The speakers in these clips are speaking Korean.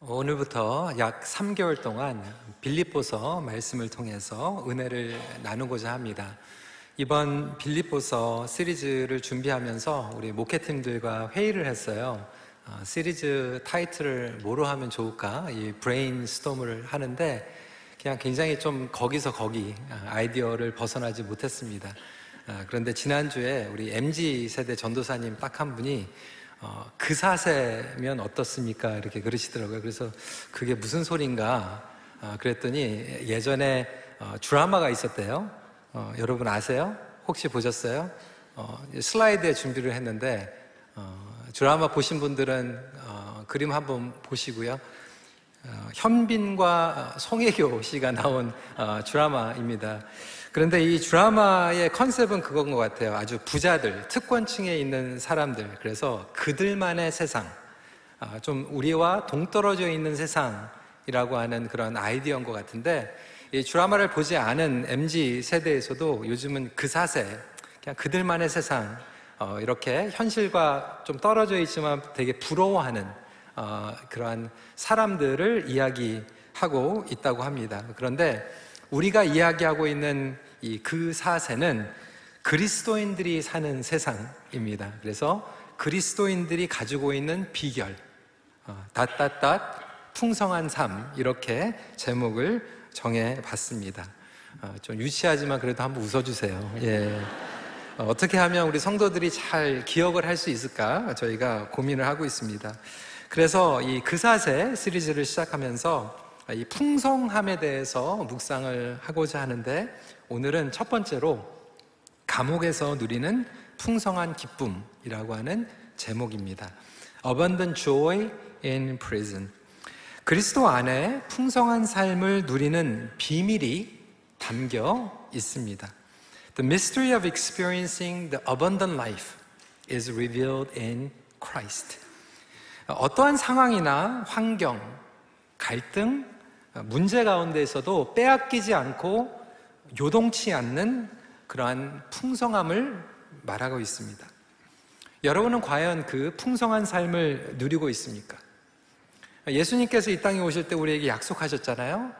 오늘부터 약 3개월 동안 빌립보서 말씀을 통해서 은혜를 나누고자 합니다. 이번 빌립보서 시리즈를 준비하면서 우리 목회팀들과 회의를 했어요. 어, 시리즈 타이틀을 뭐로 하면 좋을까? 이 brainstorm을 하는데 그냥 굉장히 좀 거기서 거기 어, 아이디어를 벗어나지 못했습니다. 어, 그런데 지난주에 우리 MZ 세대 전도사님 딱 한 분이 어, 그 사세면 어떻습니까? 이렇게 그러시더라고요. 그래서 그게 무슨 소린가? 어, 그랬더니 예전에 어, 드라마가 있었대요. 어, 여러분 아세요? 혹시 보셨어요? 어, 슬라이드에 준비를 했는데 어, 드라마 보신 분들은 어, 그림 한번 보시고요. 어, 현빈과 송혜교 씨가 나온 어, 드라마입니다. 그런데 이 드라마의 컨셉은 그건 것 같아요. 아주 부자들, 특권층에 있는 사람들. 그래서 그들만의 세상, 아, 좀 우리와 동떨어져 있는 세상이라고 하는 그런 아이디어인 것 같은데 이 드라마를 보지 않은 MZ 세대에서도 요즘은 그 사세, 그냥 그들만의 세상, 어, 이렇게 현실과 좀 떨어져 있지만 되게 부러워하는 어, 그러한 사람들을 이야기하고 있다고 합니다. 그런데 우리가 이야기하고 있는 이 그 사세는 그리스도인들이 사는 세상입니다. 그래서 그리스도인들이 가지고 있는 비결, 어, 닷닷닷 풍성한 삶 이렇게 제목을 정해 봤습니다. 어, 좀 유치하지만 그래도 한번 웃어주세요. 예. 어, 어떻게 하면 우리 성도들이 잘 기억을 할 수 있을까 저희가 고민을 하고 있습니다. 그래서 이 그사세 시리즈를 시작하면서 이 풍성함에 대해서 묵상을 하고자 하는데 오늘은 첫 번째로 감옥에서 누리는 풍성한 기쁨이라고 하는 제목입니다. Abundant Joy in Prison. 그리스도 안에 풍성한 삶을 누리는 비밀이 담겨 있습니다. The mystery of experiencing the abundant life is revealed in Christ. 어떠한 상황이나 환경, 갈등, 문제 가운데에서도 빼앗기지 않고 요동치 않는 그러한 풍성함을 말하고 있습니다. 여러분은 과연 그 풍성한 삶을 누리고 있습니까? 예수님께서 이 땅에 오실 때 우리에게 약속하셨잖아요.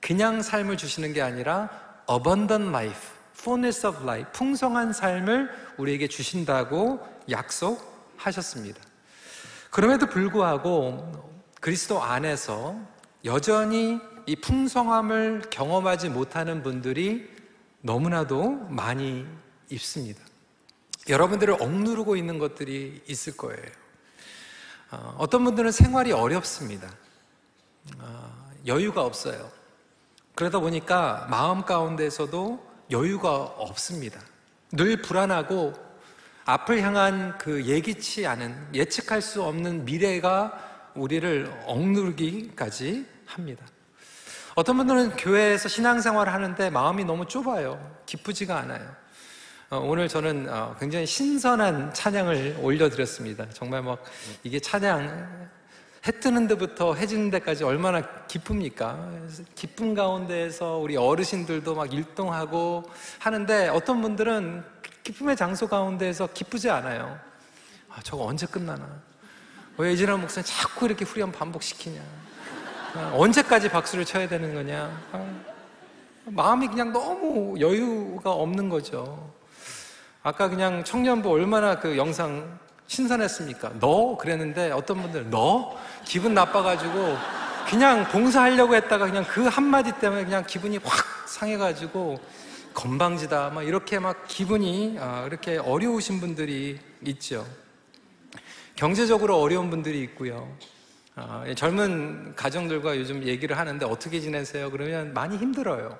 그냥 삶을 주시는 게 아니라 abundant life, fullness of life, 풍성한 삶을 우리에게 주신다고 약속하셨습니다. 그럼에도 불구하고 그리스도 안에서 여전히 이 풍성함을 경험하지 못하는 분들이 너무나도 많이 있습니다. 여러분들을 억누르고 있는 것들이 있을 거예요. 어, 어떤 분들은 생활이 어렵습니다. 어, 여유가 없어요. 그러다 보니까 마음 가운데서도 여유가 없습니다. 늘 불안하고 앞을 향한 그 예기치 않은 예측할 수 없는 미래가 우리를 억누르기까지 합니다. 어떤 분들은 교회에서 신앙생활을 하는데 마음이 너무 좁아요. 기쁘지가 않아요. 어, 오늘 저는 어, 굉장히 신선한 찬양을 올려드렸습니다. 정말 막 이게 찬양 해 뜨는 데부터 해 지는 데까지 얼마나 기쁩니까? 기쁨 가운데에서 우리 어르신들도 막 일동하고 하는데 어떤 분들은 기쁨의 장소 가운데에서 기쁘지 않아요. 아, 저거 언제 끝나나? 왜 이진아 목사님 자꾸 이렇게 후렴 반복시키냐? 아, 언제까지 박수를 쳐야 되는 거냐? 아, 마음이 그냥 너무 여유가 없는 거죠. 아까 그냥 청년부 얼마나 그 영상 신선했습니까? 너? 그랬는데 어떤 분들은 너? 기분 나빠가지고 그냥 봉사하려고 했다가 그냥 그 한마디 때문에 그냥 기분이 확 상해가지고 건방지다 막 이렇게 막 기분이 아, 이렇게 어려우신 분들이 있죠. 경제적으로 어려운 분들이 있고요. 아, 젊은 가정들과 요즘 얘기를 하는데 어떻게 지내세요? 그러면 많이 힘들어요.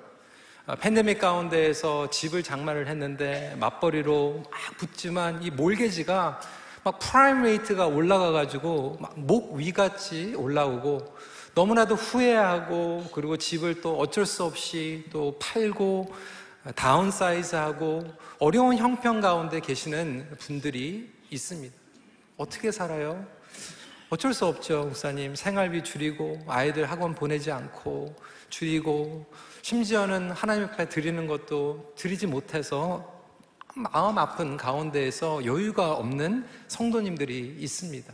아, 팬데믹 가운데에서 집을 장만을 했는데 맞벌이로 막 붙지만 이 mortgage가 막 prime rate가 올라가가지고 막 목 위같이 올라오고 너무나도 후회하고 그리고 집을 또 어쩔 수 없이 또 팔고 다운사이즈하고 어려운 형편 가운데 계시는 분들이 있습니다. 어떻게 살아요? 어쩔 수 없죠, 목사님. 생활비 줄이고 아이들 학원 보내지 않고 줄이고 심지어는 하나님 앞에 드리는 것도 드리지 못해서 마음 아픈 가운데에서 여유가 없는 성도님들이 있습니다.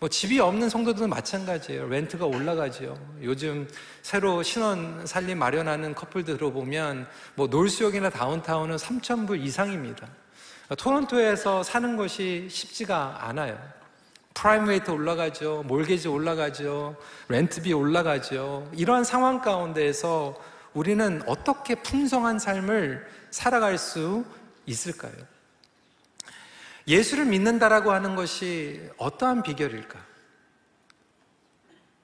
뭐 집이 없는 성도들은 마찬가지예요. 렌트가 올라가죠. 요즘 새로 신혼 살림 마련하는 커플들 들어보면 뭐 North York이나 다운타운은 3,000불 이상입니다. 토론토에서 사는 것이 쉽지가 않아요. prime rate 올라가죠. mortgage 올라가죠. 렌트비 올라가죠. 이러한 상황 가운데에서 우리는 어떻게 풍성한 삶을 살아갈 수 있을까요? 예수를 믿는다라고 하는 것이 어떠한 비결일까?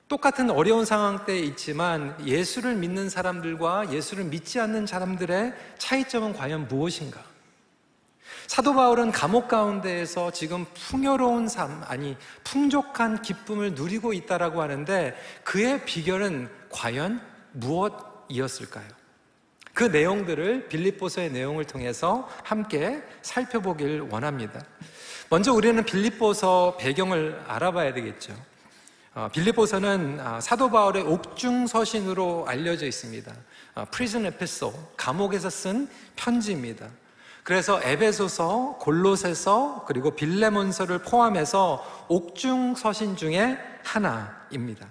똑같은 어려운 상황 때에 있지만 예수를 믿는 사람들과 예수를 믿지 않는 사람들의 차이점은 과연 무엇인가? 사도 바울은 감옥 가운데에서 지금 풍요로운 삶, 아니, 풍족한 기쁨을 누리고 있다라고 하는데 그의 비결은 과연 무엇이었을까요? 그 내용들을 빌립보서의 내용을 통해서 함께 살펴보길 원합니다. 먼저 우리는 빌립보서 배경을 알아봐야 되겠죠. 어, 빌립보서는 아, 사도 바울의 옥중 서신으로 알려져 있습니다. prison 어, epistle 감옥에서 쓴 편지입니다. 그래서 에베소서, 골로새서 그리고 빌레몬서를 포함해서 옥중 서신 중에 하나입니다.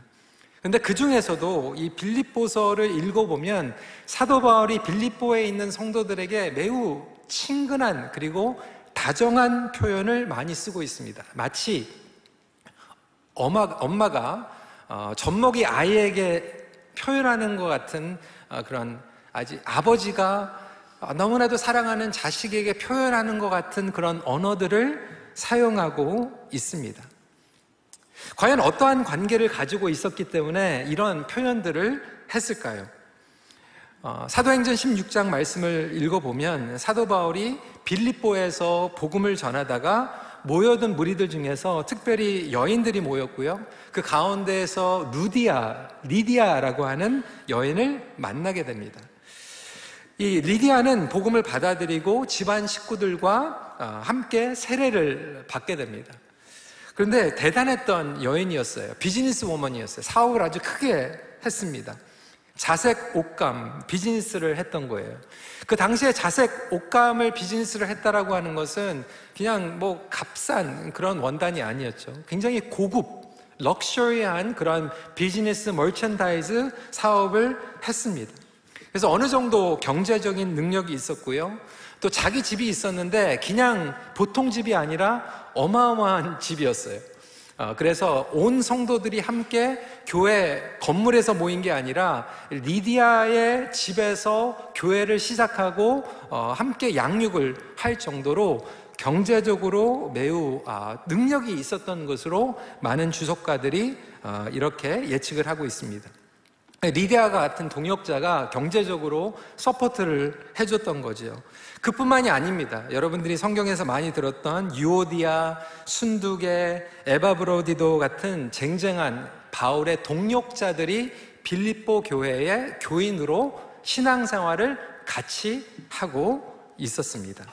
근데 그 중에서도 이 빌립보서를 읽어보면 사도 바울이 빌립보에 있는 성도들에게 매우 친근한 그리고 다정한 표현을 많이 쓰고 있습니다. 마치 엄마, 엄마가 어, 젖먹이 아이에게 표현하는 것 같은 어, 그런 아직 아버지가 너무나도 사랑하는 자식에게 표현하는 것 같은 그런 언어들을 사용하고 있습니다. 과연 어떠한 관계를 가지고 있었기 때문에 이런 표현들을 했을까요? 어, 사도행전 16장 말씀을 읽어보면 사도 바울이 빌립보에서 복음을 전하다가 모여든 무리들 중에서 특별히 여인들이 모였고요. 그 가운데에서 루디아, 리디아라고 하는 여인을 만나게 됩니다. 이 리디아는 복음을 받아들이고 집안 식구들과 어, 함께 세례를 받게 됩니다. 그런데 대단했던 여인이었어요. 비즈니스 woman이었어요. 사업을 아주 크게 했습니다. 자색 옷감 비즈니스를 했던 거예요. 그 당시에 자색 옷감을 비즈니스를 했다라고 하는 것은 그냥 뭐 값싼 그런 원단이 아니었죠. 굉장히 고급, 럭셔리한 그런 비즈니스 merchandise 사업을 했습니다. 그래서 어느 정도 경제적인 능력이 있었고요. 또 자기 집이 있었는데 그냥 보통 집이 아니라 어마어마한 집이었어요. 어, 그래서 온 성도들이 함께 교회 건물에서 모인 게 아니라 리디아의 집에서 교회를 시작하고 어, 함께 양육을 할 정도로 경제적으로 매우 아, 능력이 있었던 것으로 많은 주석가들이 어, 이렇게 예측을 하고 있습니다. 리디아가 같은 동역자가 경제적으로 support를 해줬던 거죠. 그뿐만이 아닙니다. 여러분들이 성경에서 많이 들었던 유오디아, 순두계, 에바브로디도 같은 쟁쟁한 바울의 동역자들이 빌립보 교회의 교인으로 신앙생활을 같이 하고 있었습니다.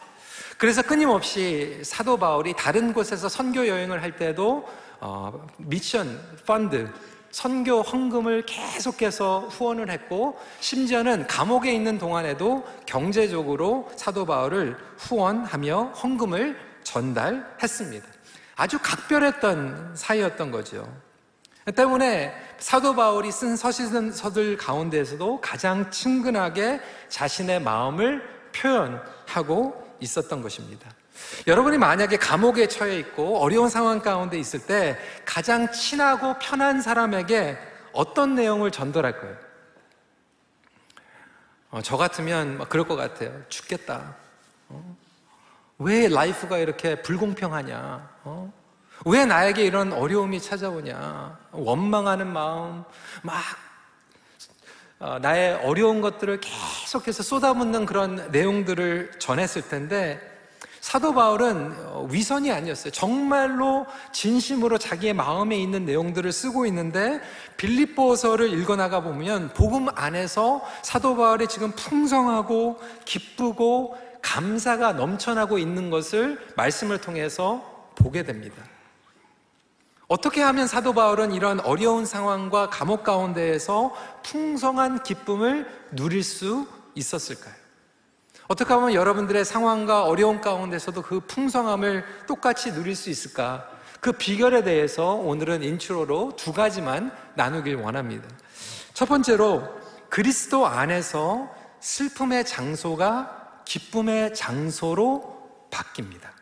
그래서 끊임없이 사도 바울이 다른 곳에서 선교 여행을 할 때도 어, 미션 펀드 선교 헌금을 계속해서 후원을 했고 심지어는 감옥에 있는 동안에도 경제적으로 사도 바울을 후원하며 헌금을 전달했습니다. 아주 각별했던 사이였던 거죠. 때문에 사도 바울이 쓴 서신서들 가운데에서도 가장 친근하게 자신의 마음을 표현하고 있었던 것입니다. 여러분이 만약에 감옥에 처해 있고 어려운 상황 가운데 있을 때 가장 친하고 편한 사람에게 어떤 내용을 전달할 거예요? 어, 저 같으면 막 그럴 것 같아요. 죽겠다. 어? 왜 life가 이렇게 불공평하냐? 어? 왜 나에게 이런 어려움이 찾아오냐? 원망하는 마음, 막 어, 나의 어려운 것들을 계속해서 쏟아붓는 그런 내용들을 전했을 텐데 사도 바울은 어, 위선이 아니었어요. 정말로 진심으로 자기의 마음에 있는 내용들을 쓰고 있는데 빌립보서를 읽어 나가 보면 복음 안에서 사도 바울이 지금 풍성하고 기쁘고 감사가 넘쳐나고 있는 것을 말씀을 통해서 보게 됩니다. 어떻게 하면 사도 바울은 이런 어려운 상황과 감옥 가운데에서 풍성한 기쁨을 누릴 수 있었을까요? 어떻게 하면 여러분들의 상황과 어려움 가운데서도 그 풍성함을 똑같이 누릴 수 있을까? 그 비결에 대해서 오늘은 intro로 두 가지만 나누길 원합니다. 첫 번째로 그리스도 안에서 슬픔의 장소가 기쁨의 장소로 바뀝니다.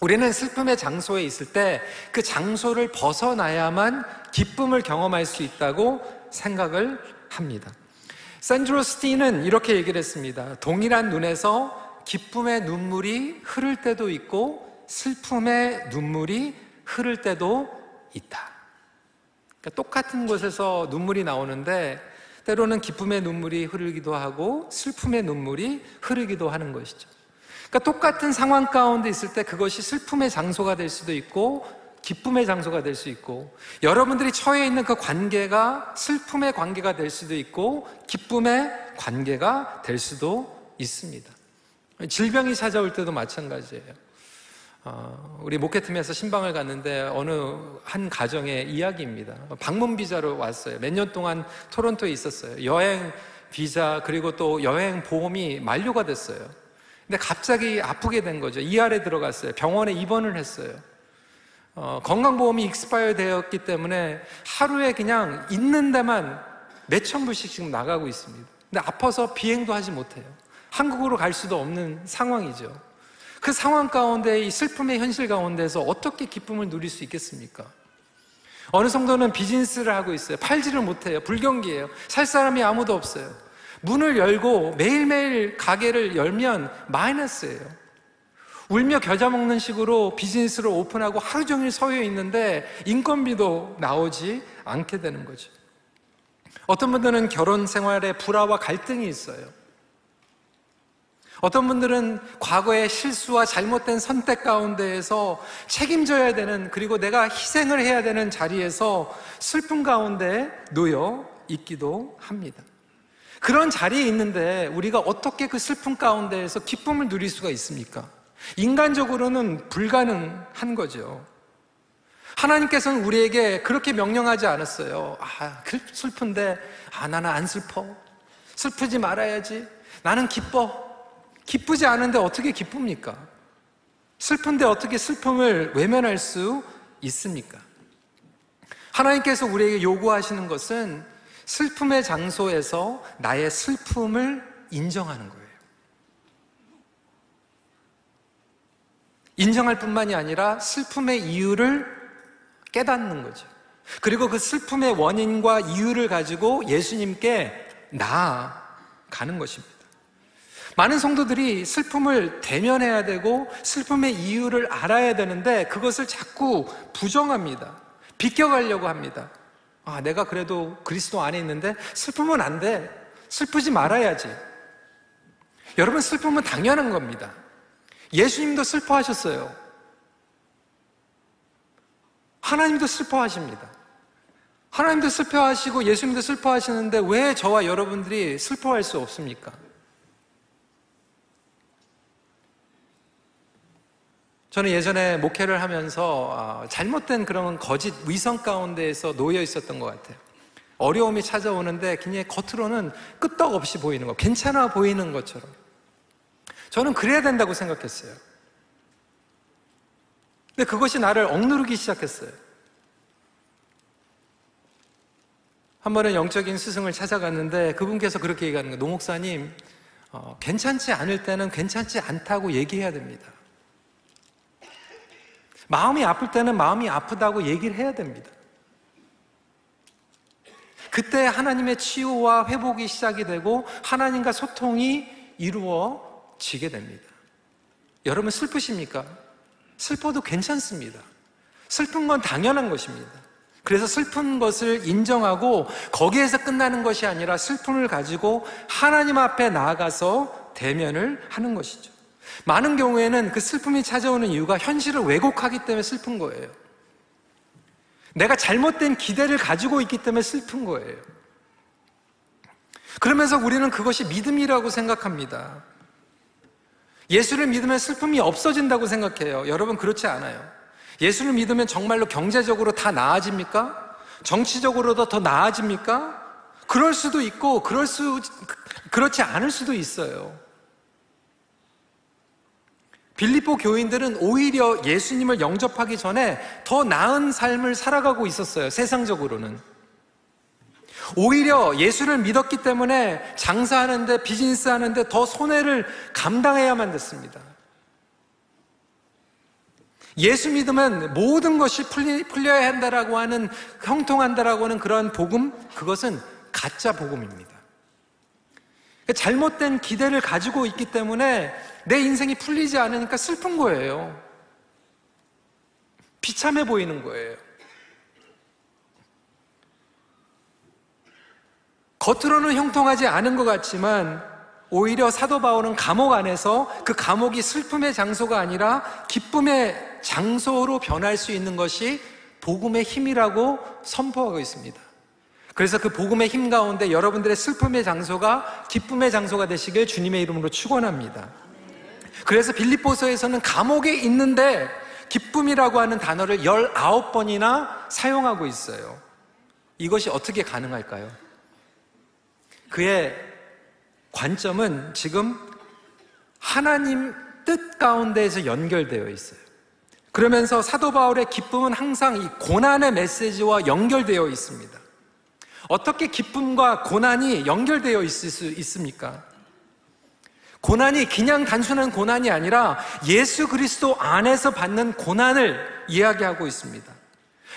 우리는 슬픔의 장소에 있을 때 그 장소를 벗어나야만 기쁨을 경험할 수 있다고 생각을 합니다. 샌드로스틴은 이렇게 얘기를 했습니다. 동일한 눈에서 기쁨의 눈물이 흐를 때도 있고 슬픔의 눈물이 흐를 때도 있다. 그러니까 똑같은 곳에서 눈물이 나오는데 때로는 기쁨의 눈물이 흐르기도 하고 슬픔의 눈물이 흐르기도 하는 것이죠. 그러니까 똑같은 상황 가운데 있을 때 그것이 슬픔의 장소가 될 수도 있고 기쁨의 장소가 될 수 있고 여러분들이 처해 있는 그 관계가 슬픔의 관계가 될 수도 있고 기쁨의 관계가 될 수도 있습니다. 질병이 찾아올 때도 마찬가지예요. 어, 우리 목회팀에서 심방을 갔는데 어느 한 가정의 이야기입니다. 방문 비자로 왔어요. 몇 년 동안 토론토에 있었어요. 여행 비자 그리고 또 여행 보험이 만료가 됐어요. 근데 갑자기 아프게 된 거죠. ER에 들어갔어요. 병원에 입원을 했어요. 어, 건강보험이 익스파이어 되었기 때문에 하루에 그냥 있는 데만 몇천 불씩 지금 나가고 있습니다. 근데 아파서 비행도 하지 못해요. 한국으로 갈 수도 없는 상황이죠. 그 상황 가운데 이 슬픔의 현실 가운데서 어떻게 기쁨을 누릴 수 있겠습니까? 어느 정도는 비즈니스를 하고 있어요. 팔지를 못해요. 불경기예요. 살 사람이 아무도 없어요. 문을 열고 매일매일 가게를 열면 마이너스예요. 울며 겨자 먹는 식으로 비즈니스를 오픈하고 하루 종일 서여 있는데 인건비도 나오지 않게 되는 거죠. 어떤 분들은 결혼 생활에 불화와 갈등이 있어요. 어떤 분들은 과거의 실수와 잘못된 선택 가운데에서 책임져야 되는 그리고 내가 희생을 해야 되는 자리에서 슬픔 가운데 놓여 있기도 합니다. 그런 자리에 있는데 우리가 어떻게 그 슬픔 가운데에서 기쁨을 누릴 수가 있습니까? 인간적으로는 불가능한 거죠. 하나님께서는 우리에게 그렇게 명령하지 않았어요. 아, 그 슬픈데, 아, 나는 안 슬퍼. 슬프지 말아야지. 나는 기뻐. 기쁘지 않은데 어떻게 기쁩니까? 슬픈데 어떻게 슬픔을 외면할 수 있습니까? 하나님께서 우리에게 요구하시는 것은 슬픔의 장소에서 나의 슬픔을 인정하는 거예요. 인정할 뿐만이 아니라 슬픔의 이유를 깨닫는 거죠. 그리고 그 슬픔의 원인과 이유를 가지고 예수님께 나아가는 것입니다. 많은 성도들이 슬픔을 대면해야 되고 슬픔의 이유를 알아야 되는데 그것을 자꾸 부정합니다. 비껴가려고 합니다. 아, 내가 그래도 그리스도 안에 있는데 슬픔은 안 돼. 슬프지 말아야지. 여러분, 슬픔은 당연한 겁니다. 예수님도 슬퍼하셨어요. 하나님도 슬퍼하십니다. 하나님도 슬퍼하시고 예수님도 슬퍼하시는데 왜 저와 여러분들이 슬퍼할 수 없습니까? 저는 예전에 목회를 하면서 아, 잘못된 그런 거짓 위성 가운데에서 놓여 있었던 것 같아요. 어려움이 찾아오는데 그냥 겉으로는 끄떡없이 보이는 거, 괜찮아 보이는 것처럼. 저는 그래야 된다고 생각했어요. 근데 그것이 나를 억누르기 시작했어요. 한 번은 영적인 스승을 찾아갔는데 그분께서 그렇게 얘기하는 거예요. 노 목사님, 어, 괜찮지 않을 때는 괜찮지 않다고 얘기해야 됩니다. 마음이 아플 때는 마음이 아프다고 얘기를 해야 됩니다. 그때 하나님의 치유와 회복이 시작이 되고 하나님과 소통이 이루어 지게 됩니다. 여러분 슬프십니까? 슬퍼도 괜찮습니다. 슬픈 건 당연한 것입니다. 그래서 슬픈 것을 인정하고 거기에서 끝나는 것이 아니라 슬픔을 가지고 하나님 앞에 나아가서 대면을 하는 것이죠. 많은 경우에는 그 슬픔이 찾아오는 이유가 현실을 왜곡하기 때문에 슬픈 거예요. 내가 잘못된 기대를 가지고 있기 때문에 슬픈 거예요. 그러면서 우리는 그것이 믿음이라고 생각합니다. 예수를 믿으면 슬픔이 없어진다고 생각해요. 여러분 그렇지 않아요. 예수를 믿으면 정말로 경제적으로 다 나아집니까? 정치적으로도 더 나아집니까? 그럴 수도 있고 그럴 수 그렇지 않을 수도 있어요. 빌립보 교인들은 오히려 예수님을 영접하기 전에 더 나은 삶을 살아가고 있었어요. 세상적으로는. 오히려 예수를 믿었기 때문에 장사하는데 비즈니스 하는데 더 손해를 감당해야만 됐습니다. 예수 믿으면 모든 것이 풀리, 풀려야 한다라고 하는 형통한다라고 하는 그러한 복음 그것은 가짜 복음입니다. 잘못된 기대를 가지고 있기 때문에 내 인생이 풀리지 않으니까 슬픈 거예요. 비참해 보이는 거예요. 겉으로는 형통하지 않은 것 같지만 오히려 사도 바울은 감옥 안에서 그 감옥이 슬픔의 장소가 아니라 기쁨의 장소로 변할 수 있는 것이 복음의 힘이라고 선포하고 있습니다. 그래서 그 복음의 힘 가운데 여러분들의 슬픔의 장소가 기쁨의 장소가 되시길 주님의 이름으로 축원합니다. 그래서 빌립보서에서는 감옥에 있는데 기쁨이라고 하는 단어를 19번이나 사용하고 있어요. 이것이 어떻게 가능할까요? 그의 관점은 지금 하나님 뜻 가운데에서 연결되어 있어요. 그러면서 사도 바울의 기쁨은 항상 이 고난의 메시지와 연결되어 있습니다. 어떻게 기쁨과 고난이 연결되어 있을 수 있습니까? 고난이 그냥 단순한 고난이 아니라 예수 그리스도 안에서 받는 고난을 이야기하고 있습니다.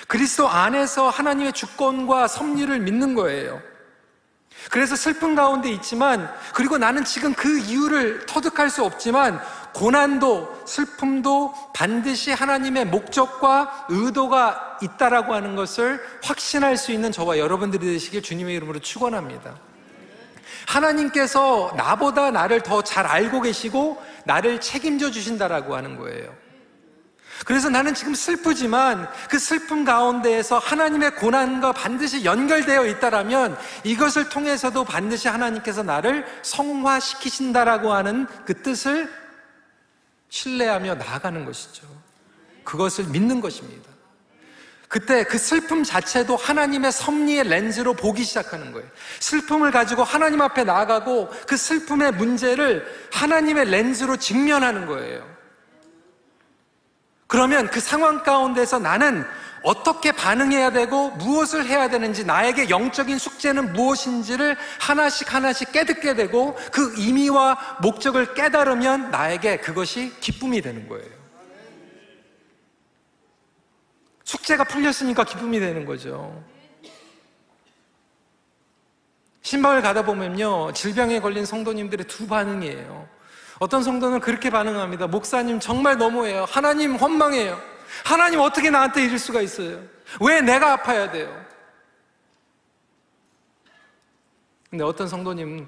그리스도 안에서 하나님의 주권과 섭리를 믿는 거예요. 그래서 슬픈 가운데 있지만, 그리고 나는 지금 그 이유를 터득할 수 없지만, 고난도, 슬픔도 반드시 하나님의 목적과 의도가 있다라고 하는 것을 확신할 수 있는 저와 여러분들이 되시길 주님의 이름으로 축원합니다. 하나님께서 나보다 나를 더 잘 알고 계시고 나를 책임져 주신다라고 하는 거예요. 그래서 나는 지금 슬프지만 그 슬픔 가운데에서 하나님의 고난과 반드시 연결되어 있다라면 이것을 통해서도 반드시 하나님께서 나를 성화시키신다라고 하는 그 뜻을 신뢰하며 나아가는 것이죠. 그것을 믿는 것입니다. 그때 그 슬픔 자체도 하나님의 섭리의 렌즈로 보기 시작하는 거예요. 슬픔을 가지고 하나님 앞에 나아가고 그 슬픔의 문제를 하나님의 렌즈로 직면하는 거예요. 그러면 그 상황 가운데서 나는 어떻게 반응해야 되고 무엇을 해야 되는지 나에게 영적인 숙제는 무엇인지를 하나씩 하나씩 깨닫게 되고 그 의미와 목적을 깨달으면 나에게 그것이 기쁨이 되는 거예요. 숙제가 풀렸으니까 기쁨이 되는 거죠. 신방을 가다 보면요, 질병에 걸린 성도님들의 두 반응이에요. 어떤 성도는 그렇게 반응합니다. 목사님 정말 너무해요. 하나님 원망해요. 하나님 어떻게 나한테 이럴 수가 있어요? 왜 내가 아파야 돼요? 근데 어떤 성도님,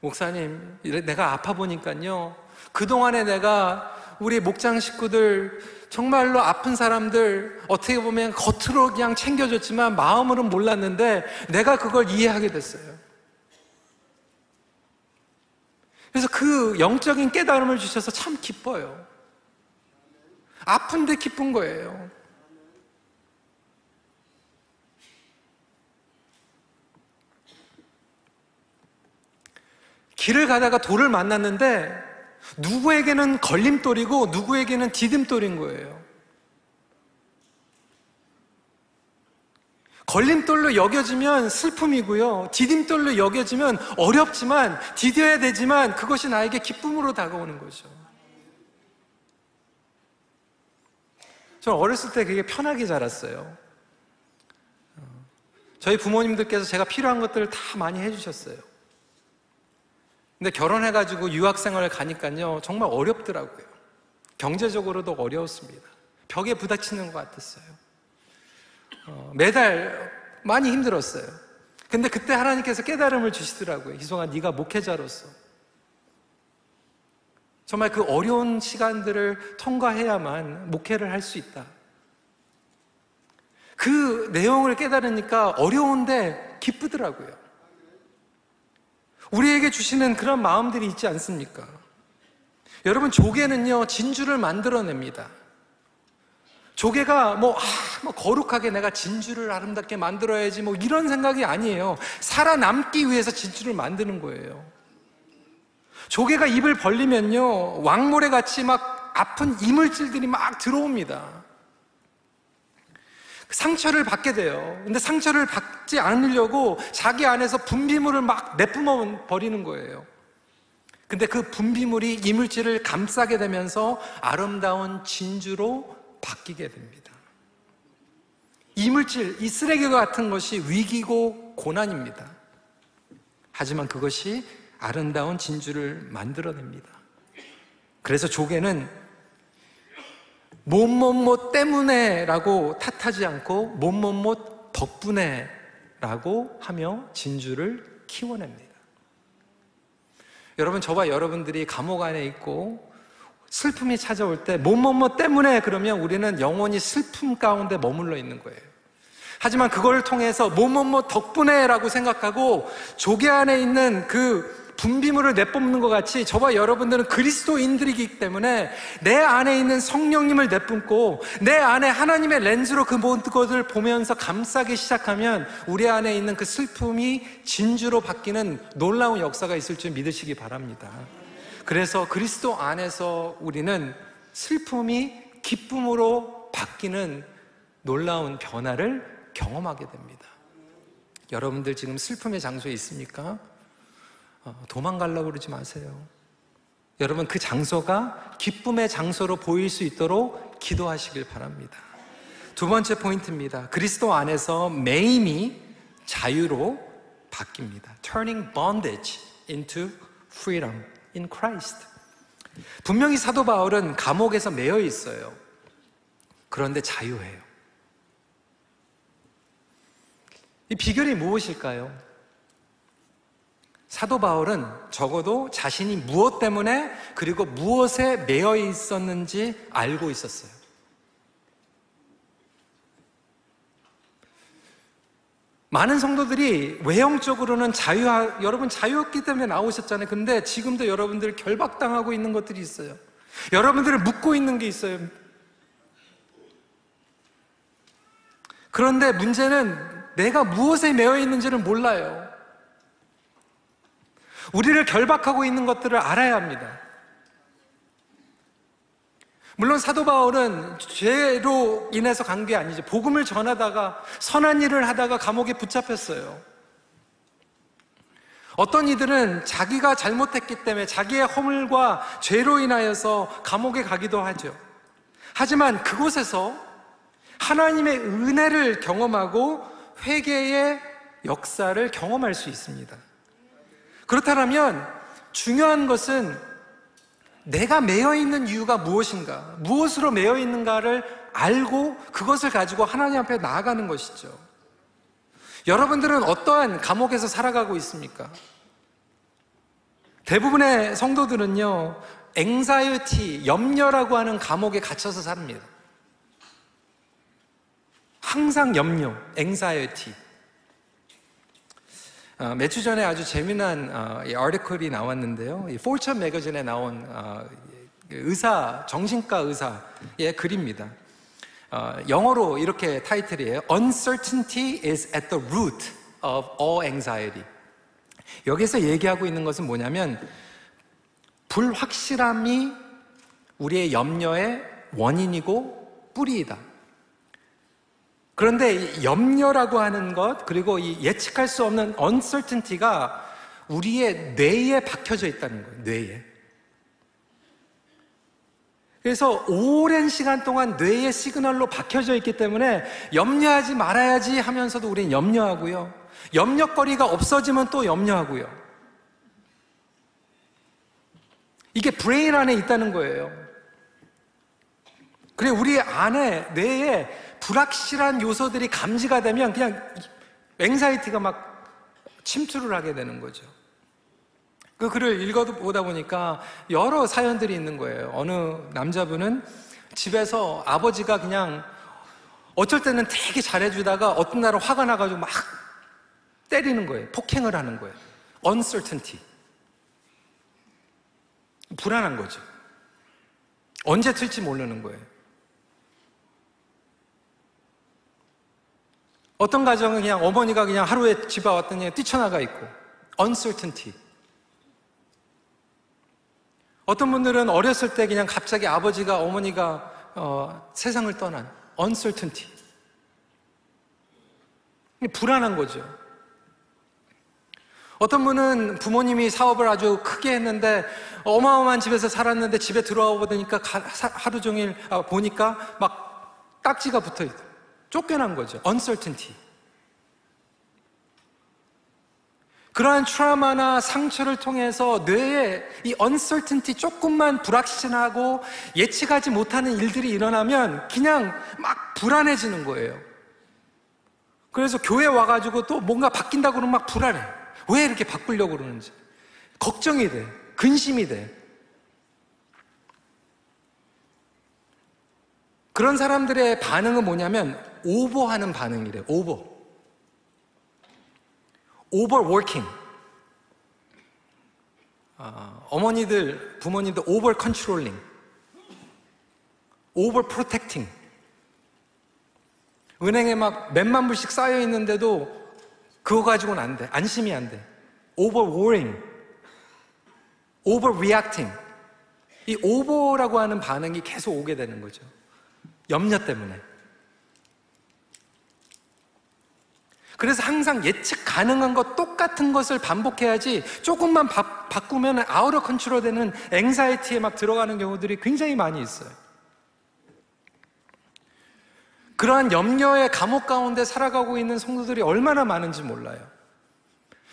목사님, 내가 아파 보니까요. 그동안에 내가 우리 목장 식구들, 정말로 아픈 사람들, 어떻게 보면 겉으로 그냥 챙겨줬지만 마음으로는 몰랐는데 내가 그걸 이해하게 됐어요. 그래서 그 영적인 깨달음을 주셔서 참 기뻐요. 아픈데 기쁜 거예요. 길을 가다가 돌을 만났는데 누구에게는 걸림돌이고 누구에게는 디딤돌인 거예요. 걸림돌로 여겨지면 슬픔이고요. 디딤돌로 여겨지면 어렵지만 디뎌야 되지만 그것이 나에게 기쁨으로 다가오는 거죠. 저는 어렸을 때 되게 편하게 자랐어요. 저희 부모님들께서 제가 필요한 것들을 다 많이 해주셨어요. 근데 결혼해가지고 유학생활을 가니까요, 정말 어렵더라고요. 경제적으로도 어려웠습니다. 벽에 부닥치는 것 같았어요. 어, 매달 많이 힘들었어요. 근데 그때 하나님께서 깨달음을 주시더라고요. 희송아, 네가 목회자로서 정말 그 어려운 시간들을 통과해야만 목회를 할 수 있다. 그 내용을 깨달으니까 어려운데 기쁘더라고요. 우리에게 주시는 그런 마음들이 있지 않습니까? 여러분, 조개는요, 진주를 만들어냅니다. 조개가 뭐, 아, 뭐 거룩하게 내가 진주를 아름답게 만들어야지 뭐 이런 생각이 아니에요. 살아남기 위해서 진주를 만드는 거예요. 조개가 입을 벌리면요, 왕모래 같이 막 아픈 이물질들이 막 들어옵니다. 상처를 받게 돼요. 근데 상처를 받지 않으려고 자기 안에서 분비물을 막 내뿜어 버리는 거예요. 근데 그 분비물이 이물질을 감싸게 되면서 아름다운 진주로 바뀌게 됩니다. 이물질, 이 쓰레기 같은 것이 위기고 고난입니다. 하지만 그것이 아름다운 진주를 만들어냅니다. 그래서 조개는 뭐뭐뭐 때문에 라고 탓하지 않고 뭐뭐뭐 덕분에 라고 하며 진주를 키워냅니다. 여러분 저와 여러분들이 감옥 안에 있고 슬픔이 찾아올 때 뭐뭐뭐 때문에 그러면 우리는 영원히 슬픔 가운데 머물러 있는 거예요. 하지만 그걸 통해서 뭐뭐뭐 덕분에라고 생각하고 조개 안에 있는 그 분비물을 내뿜는 것 같이 저와 여러분들은 그리스도인들이기 때문에 내 안에 있는 성령님을 내뿜고 내 안에 하나님의 렌즈로 그 모든 것을 보면서 감싸기 시작하면 우리 안에 있는 그 슬픔이 진주로 바뀌는 놀라운 역사가 있을 줄 믿으시기 바랍니다. 그래서 그리스도 안에서 우리는 슬픔이 기쁨으로 바뀌는 놀라운 변화를 경험하게 됩니다. 여러분들 지금 슬픔의 장소에 있습니까? 어, 도망가려고 그러지 마세요. 여러분 그 장소가 기쁨의 장소로 보일 수 있도록 기도하시길 바랍니다. 두 번째 포인트입니다. 그리스도 안에서 매임이 자유로 바뀝니다. Turning bondage into freedom in Christ. 분명히 사도 바울은 감옥에서 매여 있어요. 그런데 자유해요. 이 비결이 무엇일까요? 사도 바울은 적어도 자신이 무엇 때문에 그리고 무엇에 매여 있었는지 알고 있었어요. 많은 성도들이 외형적으로는 자유, 여러분 자유였기 때문에 나오셨잖아요. 근데 지금도 여러분들 결박당하고 있는 것들이 있어요. 여러분들을 묶고 있는 게 있어요. 그런데 문제는 내가 무엇에 매여 있는지를 몰라요. 우리를 결박하고 있는 것들을 알아야 합니다. 물론 사도 바울은 죄로 인해서 간 게 아니죠. 복음을 전하다가 선한 일을 하다가 감옥에 붙잡혔어요. 어떤 이들은 자기가 잘못했기 때문에 자기의 허물과 죄로 인하여서 감옥에 가기도 하죠. 하지만 그곳에서 하나님의 은혜를 경험하고 회개의 역사를 경험할 수 있습니다. 그렇다면 중요한 것은 내가 매여 있는 이유가 무엇인가, 무엇으로 매여 있는가를 알고 그것을 가지고 하나님 앞에 나아가는 것이죠. 여러분들은 어떠한 감옥에서 살아가고 있습니까? 대부분의 성도들은요, 앵사이티, 염려라고 하는 감옥에 갇혀서 삽니다. 항상 염려, 앵사이티. 어, 몇주 전에 아주 재미난 어, 아티클이 나왔는데요. 이 포천 매거진에 나온 어, 의사, 정신과 의사의 글입니다. 어, 영어로 이렇게 타이틀이에요. Uncertainty is at the root of all anxiety. 여기서 얘기하고 있는 것은 뭐냐면 불확실함이 우리의 염려의 원인이고 뿌리이다. 그런데 염려라고 하는 것, 그리고 이 예측할 수 없는 uncertainty가 우리의 뇌에 박혀져 있다는 거예요, 뇌에. 그래서 오랜 시간 동안 뇌의 signal로 박혀져 있기 때문에 염려하지 말아야지 하면서도 우리는 염려하고요. 염려거리가 없어지면 또 염려하고요. 이게 brain 안에 있다는 거예요. 그래, 우리 안에, 뇌에 불확실한 요소들이 감지가 되면 그냥 anxiety가 막 침투를 하게 되는 거죠. 그 글을 읽어보다 보니까 여러 사연들이 있는 거예요. 어느 남자분은 집에서 아버지가 그냥 어쩔 때는 되게 잘해주다가 어떤 날은 화가 나가지고 막 때리는 거예요. 폭행을 하는 거예요. uncertainty. 불안한 거죠. 언제 틀지 모르는 거예요. 어떤 가정은 그냥 어머니가 그냥 하루에 집에 왔더니 뛰쳐나가 있고 uncertainty. 어떤 분들은 어렸을 때 그냥 갑자기 아버지가 어머니가 어, 세상을 떠난 uncertainty. 불안한 거죠. 어떤 분은 부모님이 사업을 아주 크게 했는데 어마어마한 집에서 살았는데 집에 들어와 보니까 하루 종일 아, 보니까 막 딱지가 붙어 있다. 쫓겨난 거죠. uncertainty. 그러한 트라우마나 상처를 통해서 뇌에 이 uncertainty 조금만 불확신하고 예측하지 못하는 일들이 일어나면 그냥 막 불안해지는 거예요. 그래서 교회 와가지고 또 뭔가 바뀐다고 그러면 막 불안해. 왜 이렇게 바꾸려고 그러는지. 걱정이 돼. 근심이 돼. 그런 사람들의 반응은 뭐냐면 오버하는 반응이래. 오버. overworking. 어, 어머니들, 부모님들 over controlling, over protecting. 은행에 막 몇만 불씩 쌓여 있는데도 그거 가지고는 안 돼. 안심이 안 돼. over worrying, over reacting. 이 over라고 하는 반응이 계속 오게 되는 거죠. 염려 때문에. 그래서 항상 예측 가능한 것 똑같은 것을 반복해야지 조금만 바, 바꾸면 out of control 되는 anxiety에 막 들어가는 경우들이 굉장히 많이 있어요. 그러한 염려의 감옥 가운데 살아가고 있는 성도들이 얼마나 많은지 몰라요.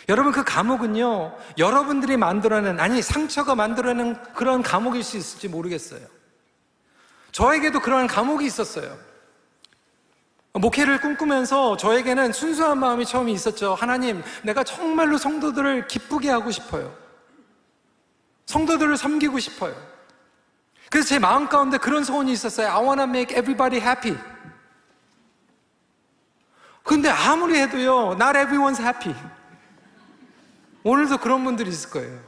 여러분 그 감옥은요, 여러분들이 만들어낸, 아니 상처가 만들어낸 그런 감옥일 수 있을지 모르겠어요. 저에게도 그러한 감옥이 있었어요. 목회를 꿈꾸면서 저에게는 순수한 마음이 처음에 있었죠. 하나님, 내가 정말로 성도들을 기쁘게 하고 싶어요. 성도들을 섬기고 싶어요. 그래서 제 마음 가운데 그런 소원이 있었어요. I wanna make everybody happy. 근데 아무리 해도요, not everyone's happy. 오늘도 그런 분들이 있을 거예요.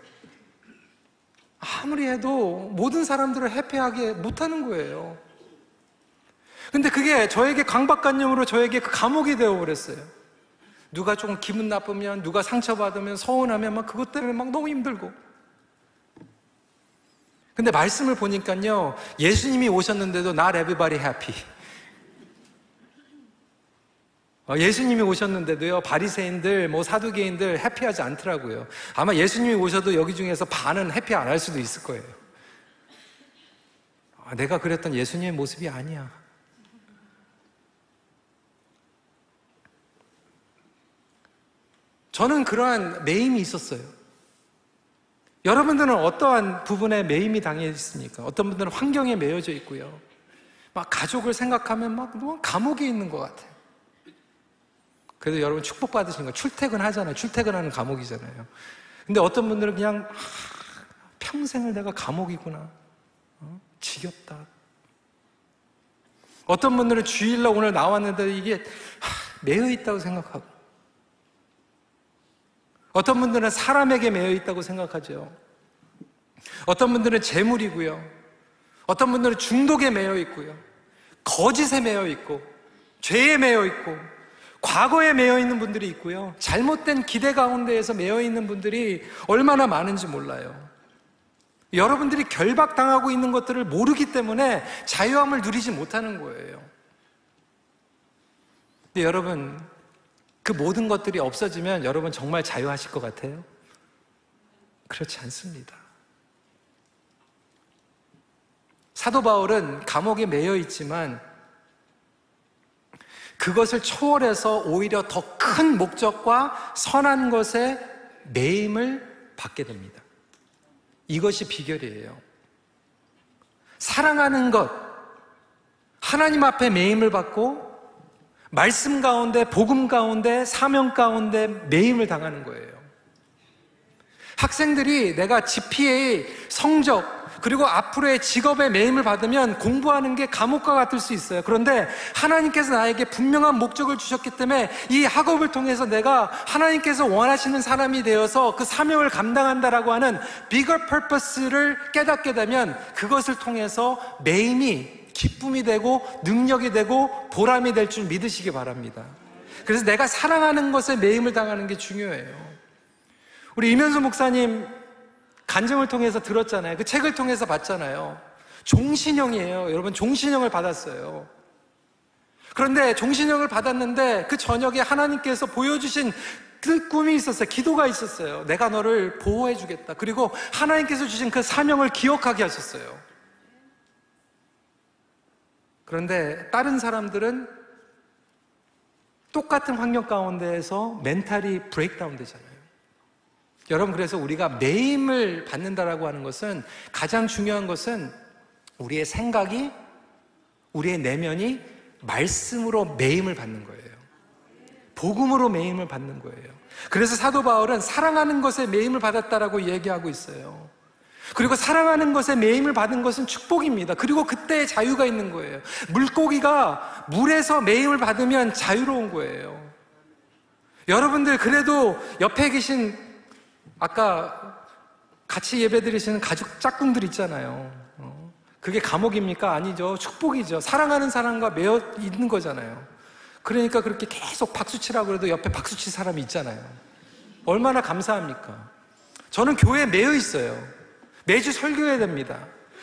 아무리 해도 모든 사람들을 해피하게 못하는 거예요. 근데 그게 저에게 강박관념으로 저에게 그 감옥이 되어버렸어요. 누가 조금 기분 나쁘면, 누가 상처받으면, 서운하면 막 그것 때문에 막 너무 힘들고. 근데 말씀을 보니까요, 예수님이 오셨는데도 not everybody happy. 어, 예수님이 오셨는데도요, 바리새인들, 뭐 사두개인들 해피하지 않더라고요. 아마 예수님이 오셔도 여기 중에서 반은 해피 안 할 수도 있을 거예요. 아, 내가 그랬던 예수님의 모습이 아니야. 저는 그러한 매임이 있었어요. 여러분들은 어떠한 부분에 매임이 당해 있습니까? 어떤 분들은 환경에 매여져 있고요. 막 가족을 생각하면 막 감옥에 있는 것 같아요. 그래도 여러분 축복받으신 거 출퇴근 하잖아요. 출퇴근하는 감옥이잖아요. 근데 어떤 분들은 그냥 아, 평생을 내가 감옥이구나. 어? 지겹다. 어떤 분들은 주일날 오늘 나왔는데 이게 하, 매여 있다고 생각하고 어떤 분들은 사람에게 매여 있다고 생각하죠. 어떤 분들은 재물이고요. 어떤 분들은 중독에 매여 있고요. 거짓에 매여 있고, 죄에 매여 있고, 과거에 매여 있는 분들이 있고요. 잘못된 기대 가운데에서 매여 있는 분들이 얼마나 많은지 몰라요. 여러분들이 결박당하고 있는 것들을 모르기 때문에 자유함을 누리지 못하는 거예요. 근데 여러분, 그 모든 것들이 없어지면 여러분 정말 자유하실 것 같아요? 그렇지 않습니다. 사도 바울은 감옥에 매여 있지만 그것을 초월해서 오히려 더 큰 목적과 선한 것에 매임을 받게 됩니다. 이것이 비결이에요. 사랑하는 것, 하나님 앞에 매임을 받고 말씀 가운데, 복음 가운데, 사명 가운데 매임을 당하는 거예요. 학생들이 내가 GPA, 성적, 그리고 앞으로의 직업의 매임을 받으면 공부하는 게 감옥과 같을 수 있어요. 그런데 하나님께서 나에게 분명한 목적을 주셨기 때문에 이 학업을 통해서 내가 하나님께서 원하시는 사람이 되어서 그 사명을 감당한다라고 하는 bigger purpose를 깨닫게 되면 그것을 통해서 매임이 기쁨이 되고 능력이 되고 보람이 될 줄 믿으시기 바랍니다. 그래서 내가 사랑하는 것에 매임을 당하는 게 중요해요. 우리 이면수 목사님 간증을 통해서 들었잖아요. 그 책을 통해서 봤잖아요. 종신형이에요. 여러분, 종신형을 받았어요. 그런데 종신형을 받았는데 그 저녁에 하나님께서 보여주신 그 꿈이 있었어요. 기도가 있었어요. 내가 너를 보호해 주겠다. 그리고 하나님께서 주신 그 사명을 기억하게 하셨어요. 그런데 다른 사람들은 똑같은 환경 가운데에서 멘탈이 브레이크다운 되잖아요. 여러분, 그래서 우리가 매임을 받는다라고 하는 것은 가장 중요한 것은 우리의 생각이, 우리의 내면이 말씀으로 매임을 받는 거예요. 복음으로 매임을 받는 거예요. 그래서 사도 바울은 사랑하는 것에 매임을 받았다라고 얘기하고 있어요. 그리고 사랑하는 것에 매임을 받은 것은 축복입니다. 그리고 그때 자유가 있는 거예요. 물고기가 물에서 매임을 받으면 자유로운 거예요. 여러분들 그래도 옆에 계신 아까 같이 예배 드리시는 가족 짝꿍들 있잖아요. 어? 그게 감옥입니까? 아니죠. 축복이죠. 사랑하는 사람과 매여 있는 거잖아요. 그러니까 그렇게 계속 박수치라고 그래도 옆에 박수칠 사람이 있잖아요. 얼마나 감사합니까? 저는 교회에 매여 있어요. 매주 설교해야 됩니다.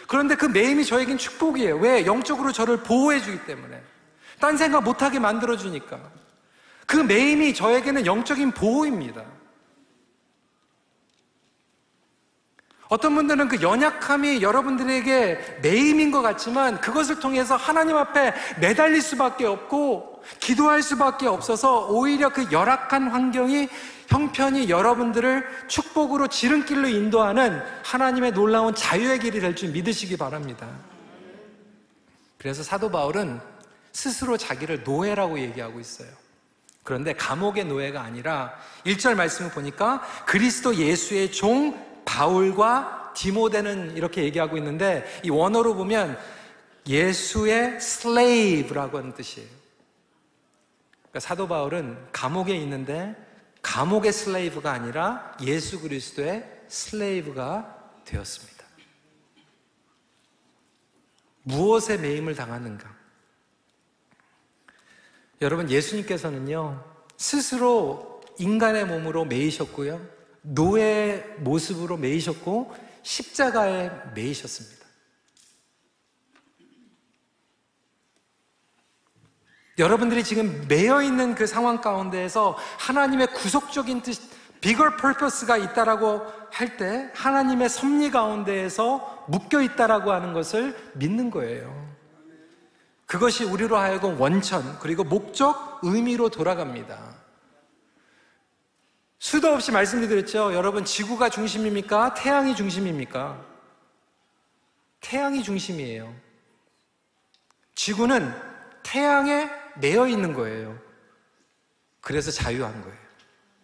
그런데 그 매임이 저에겐 축복이에요. 왜? 영적으로 저를 보호해 주기 때문에. 딴 생각 못하게 만들어 주니까. 그 매임이 저에게는 영적인 보호입니다. 어떤 분들은 그 연약함이 여러분들에게 매임인 것 같지만 그것을 통해서 하나님 앞에 매달릴 수밖에 없고 기도할 수밖에 없어서 오히려 그 열악한 환경이 형편이 여러분들을 축복으로 지름길로 인도하는 하나님의 놀라운 자유의 길이 될 줄 믿으시기 바랍니다. 그래서 사도 바울은 스스로 자기를 노예라고 얘기하고 있어요. 그런데 감옥의 노예가 아니라 1절 말씀을 보니까 그리스도 예수의 종 바울과 디모데는 이렇게 얘기하고 있는데 이 원어로 보면 예수의 slave라고 하는 뜻이에요. 그러니까 사도 바울은 감옥에 있는데 감옥의 slave가 아니라 예수 그리스도의 slave가 되었습니다. 무엇에 매임을 당하는가? 여러분, 예수님께서는요, 스스로 인간의 몸으로 매이셨고요, 노예 모습으로 매이셨고 십자가에 매이셨습니다. 여러분들이 지금 매여 있는 그 상황 가운데에서 하나님의 구속적인 뜻, bigger purpose가 있다라고 할 때 하나님의 섭리 가운데에서 묶여 있다라고 하는 것을 믿는 거예요. 그것이 우리로 하여금 원천 그리고 목적 의미로 돌아갑니다. 수도 없이 말씀드렸죠. 여러분, 지구가 중심입니까? 태양이 중심입니까? 태양이 중심이에요. 지구는 태양에 매여 있는 거예요. 그래서 자유한 거예요.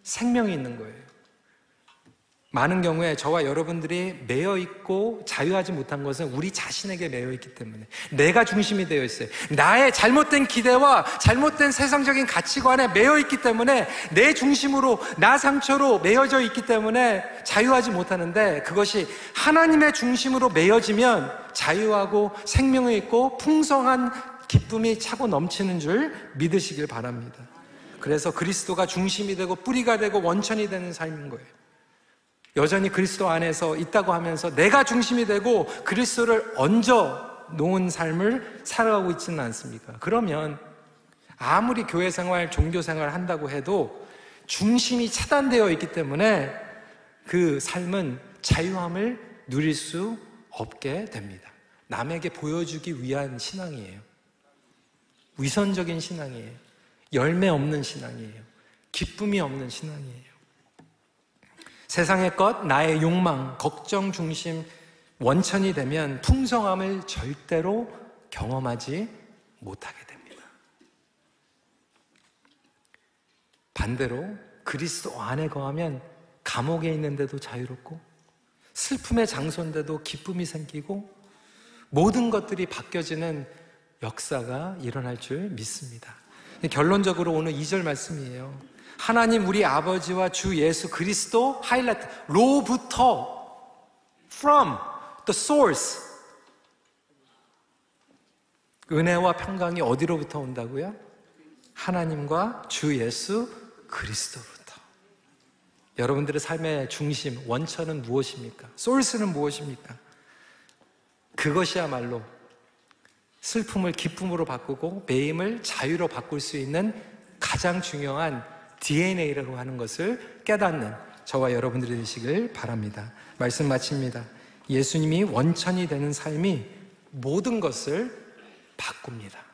생명이 있는 거예요. 많은 경우에 저와 여러분들이 매여 있고 자유하지 못한 것은 우리 자신에게 매여 있기 때문에 내가 중심이 되어 있어요. 나의 잘못된 기대와 잘못된 세상적인 가치관에 매여 있기 때문에 내 중심으로 나 상처로 매여져 있기 때문에 자유하지 못하는데 그것이 하나님의 중심으로 매여지면 자유하고 생명이 있고 풍성한 기쁨이 차고 넘치는 줄 믿으시길 바랍니다. 그래서 그리스도가 중심이 되고 뿌리가 되고 원천이 되는 삶인 거예요. 여전히 그리스도 안에서 있다고 하면서 내가 중심이 되고 그리스도를 얹어 놓은 삶을 살아가고 있지는 않습니까? 그러면 아무리 교회 생활, 종교 생활 한다고 해도 중심이 차단되어 있기 때문에 그 삶은 자유함을 누릴 수 없게 됩니다. 남에게 보여주기 위한 신앙이에요. 위선적인 신앙이에요. 열매 없는 신앙이에요. 기쁨이 없는 신앙이에요. 세상의 것, 나의 욕망, 걱정 중심 원천이 되면 풍성함을 절대로 경험하지 못하게 됩니다. 반대로 그리스도 안에 거하면 감옥에 있는데도 자유롭고 슬픔의 장소인데도 기쁨이 생기고 모든 것들이 바뀌어지는 역사가 일어날 줄 믿습니다. 결론적으로 오늘 2절 말씀이에요. 하나님 우리 아버지와 주 예수 그리스도 하이라이트 로부터 from the source 은혜와 평강이 어디로부터 온다고요? 하나님과 주 예수 그리스도부터 여러분들의 삶의 중심, 원천은 무엇입니까? 소울스는 무엇입니까? 그것이야말로 슬픔을 기쁨으로 바꾸고 배임을 자유로 바꿀 수 있는 가장 중요한 DNA라고 하는 것을 깨닫는 저와 여러분들이 되시길 바랍니다. 말씀 마칩니다. 예수님이 원천이 되는 삶이 모든 것을 바꿉니다.